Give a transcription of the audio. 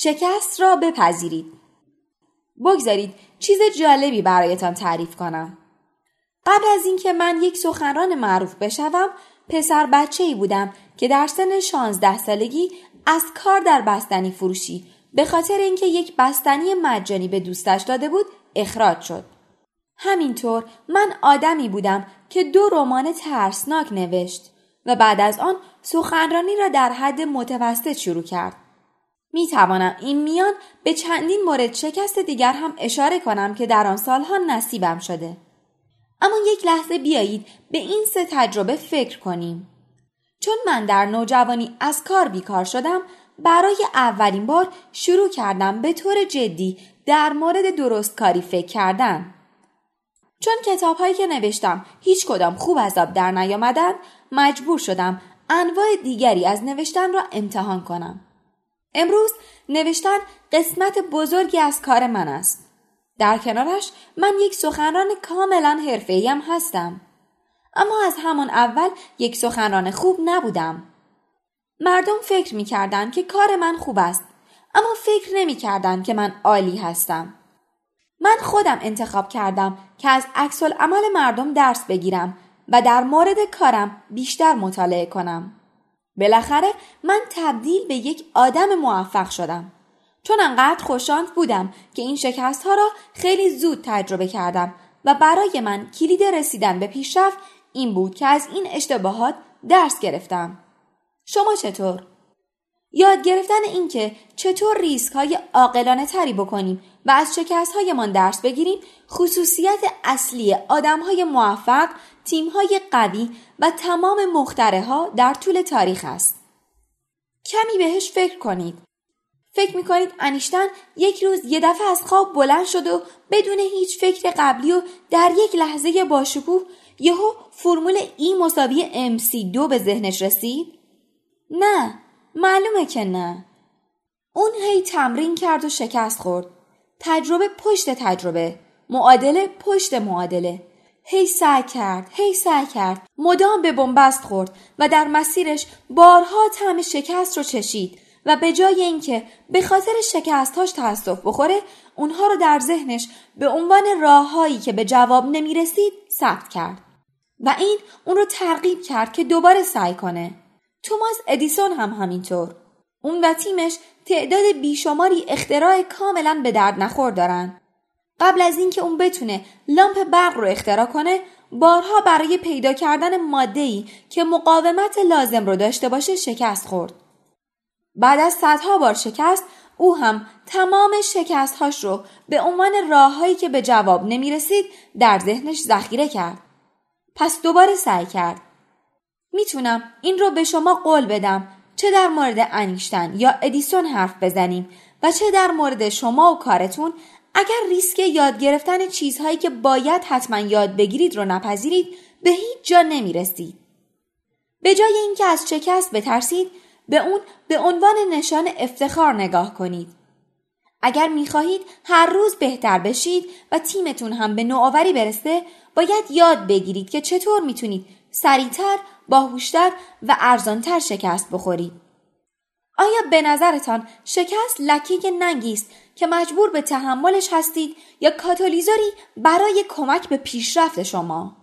شکست را بپذیرید. بگذارید چیز جالبی برایتان تعریف کنم. قبل از اینکه من یک سخنران معروف بشوم پسر بچه ای بودم که در سن شانزده سالگی از کار در بستنی فروشی به خاطر اینکه یک بستنی مجانی به دوستش داده بود اخراج شد. همینطور من آدمی بودم که دو رمان ترسناک نوشت و بعد از آن سخنرانی را در حد متوسط شروع کرد. می توانم این میان به چندین مورد شکست دیگر هم اشاره کنم که در آن سالها نصیبم شده. اما یک لحظه بیایید به این سه تجربه فکر کنیم. چون من در نوجوانی از کار بیکار شدم برای اولین بار شروع کردم به طور جدی در مورد درست کاری فکر کردن. چون کتاب هایی که نوشتم هیچ کدام خوب از آب در نیامدن مجبور شدم انواع دیگری از نوشتن را امتحان کنم. امروز نوشتن قسمت بزرگی از کار من است. در کنارش من یک سخنران کاملا حرفه‌ایم هستم. اما از همان اول یک سخنران خوب نبودم. مردم فکر می کردن که کار من خوب است اما فکر نمی کردن که من عالی هستم. من خودم انتخاب کردم که از عکس عمل مردم درس بگیرم و در مورد کارم بیشتر مطالعه کنم. بالاخره من تبدیل به یک آدم موفق شدم. چون انقدر خوششانس بودم که این شکست ها را خیلی زود تجربه کردم و برای من کلید رسیدن به پیشرفت این بود که از این اشتباهات درس گرفتم. شما چطور؟ یاد گرفتن اینکه چطور ریسک های عاقلانه تری بکنیم و از شکست هایمان درس بگیریم خصوصیت اصلی آدم های موفق، تیم های قوی و تمام مختره ها در طول تاریخ است. کمی بهش فکر کنید. فکر می‌کنید انیشتن یک روز یه دفعه از خواب بلند شد و بدون هیچ فکر قبلی و در یک لحظه باشکوه یهو فرمول ای مساوی سی دو به ذهنش رسید؟ نه معلومه که نه اون هی تمرین کرد و شکست خورد تجربه پشت تجربه. معادله پشت معادله. هی سعی کرد هی سعی کرد. مدام به بنبست خورد و در مسیرش بارها طعم شکست رو چشید و به جای اینکه به خاطر شکستهاش تاسف بخوره اونها رو در ذهنش به عنوان راههایی که به جواب نمی رسید ثبت کرد. و این اون رو ترغیب کرد که دوباره سعی کنه. توماس ادیسون هم همینطور. اون و تیمش تعداد بیشماری اختراع کاملا به درد نخور دارن قبل از اینکه اون بتونه لامپ برق رو اختراع کنه بارها برای پیدا کردن ماده‌ای که مقاومت لازم رو داشته باشه شکست خورد بعد از صدها بار شکست او هم تمام شکستهاش رو به عنوان راههایی که به جواب نمی رسید در ذهنش ذخیره کرد. پس دوباره سعی کرد. می‌تونم این رو به شما قول بدم چه در مورد انیشتن یا ادیسون حرف بزنیم و چه در مورد شما و کارتون اگر ریسک یاد گرفتن چیزهایی که باید حتما یاد بگیرید رو نپذیرید به هیچ جا نمی رسید. به جای اینکه از شکست بترسید به اون به عنوان نشان افتخار نگاه کنید. اگر می‌خواهید هر روز بهتر بشید و تیمتون هم به نوآوری برسه باید یاد بگیرید که چطور می‌تونید سریعتر، باهوشتر و ارزانتر شکست بخورید. آیا به نظرتان شکست لکه ننگی است که مجبور به تحملش هستید یا کاتالیزوری برای کمک به پیشرفت شما؟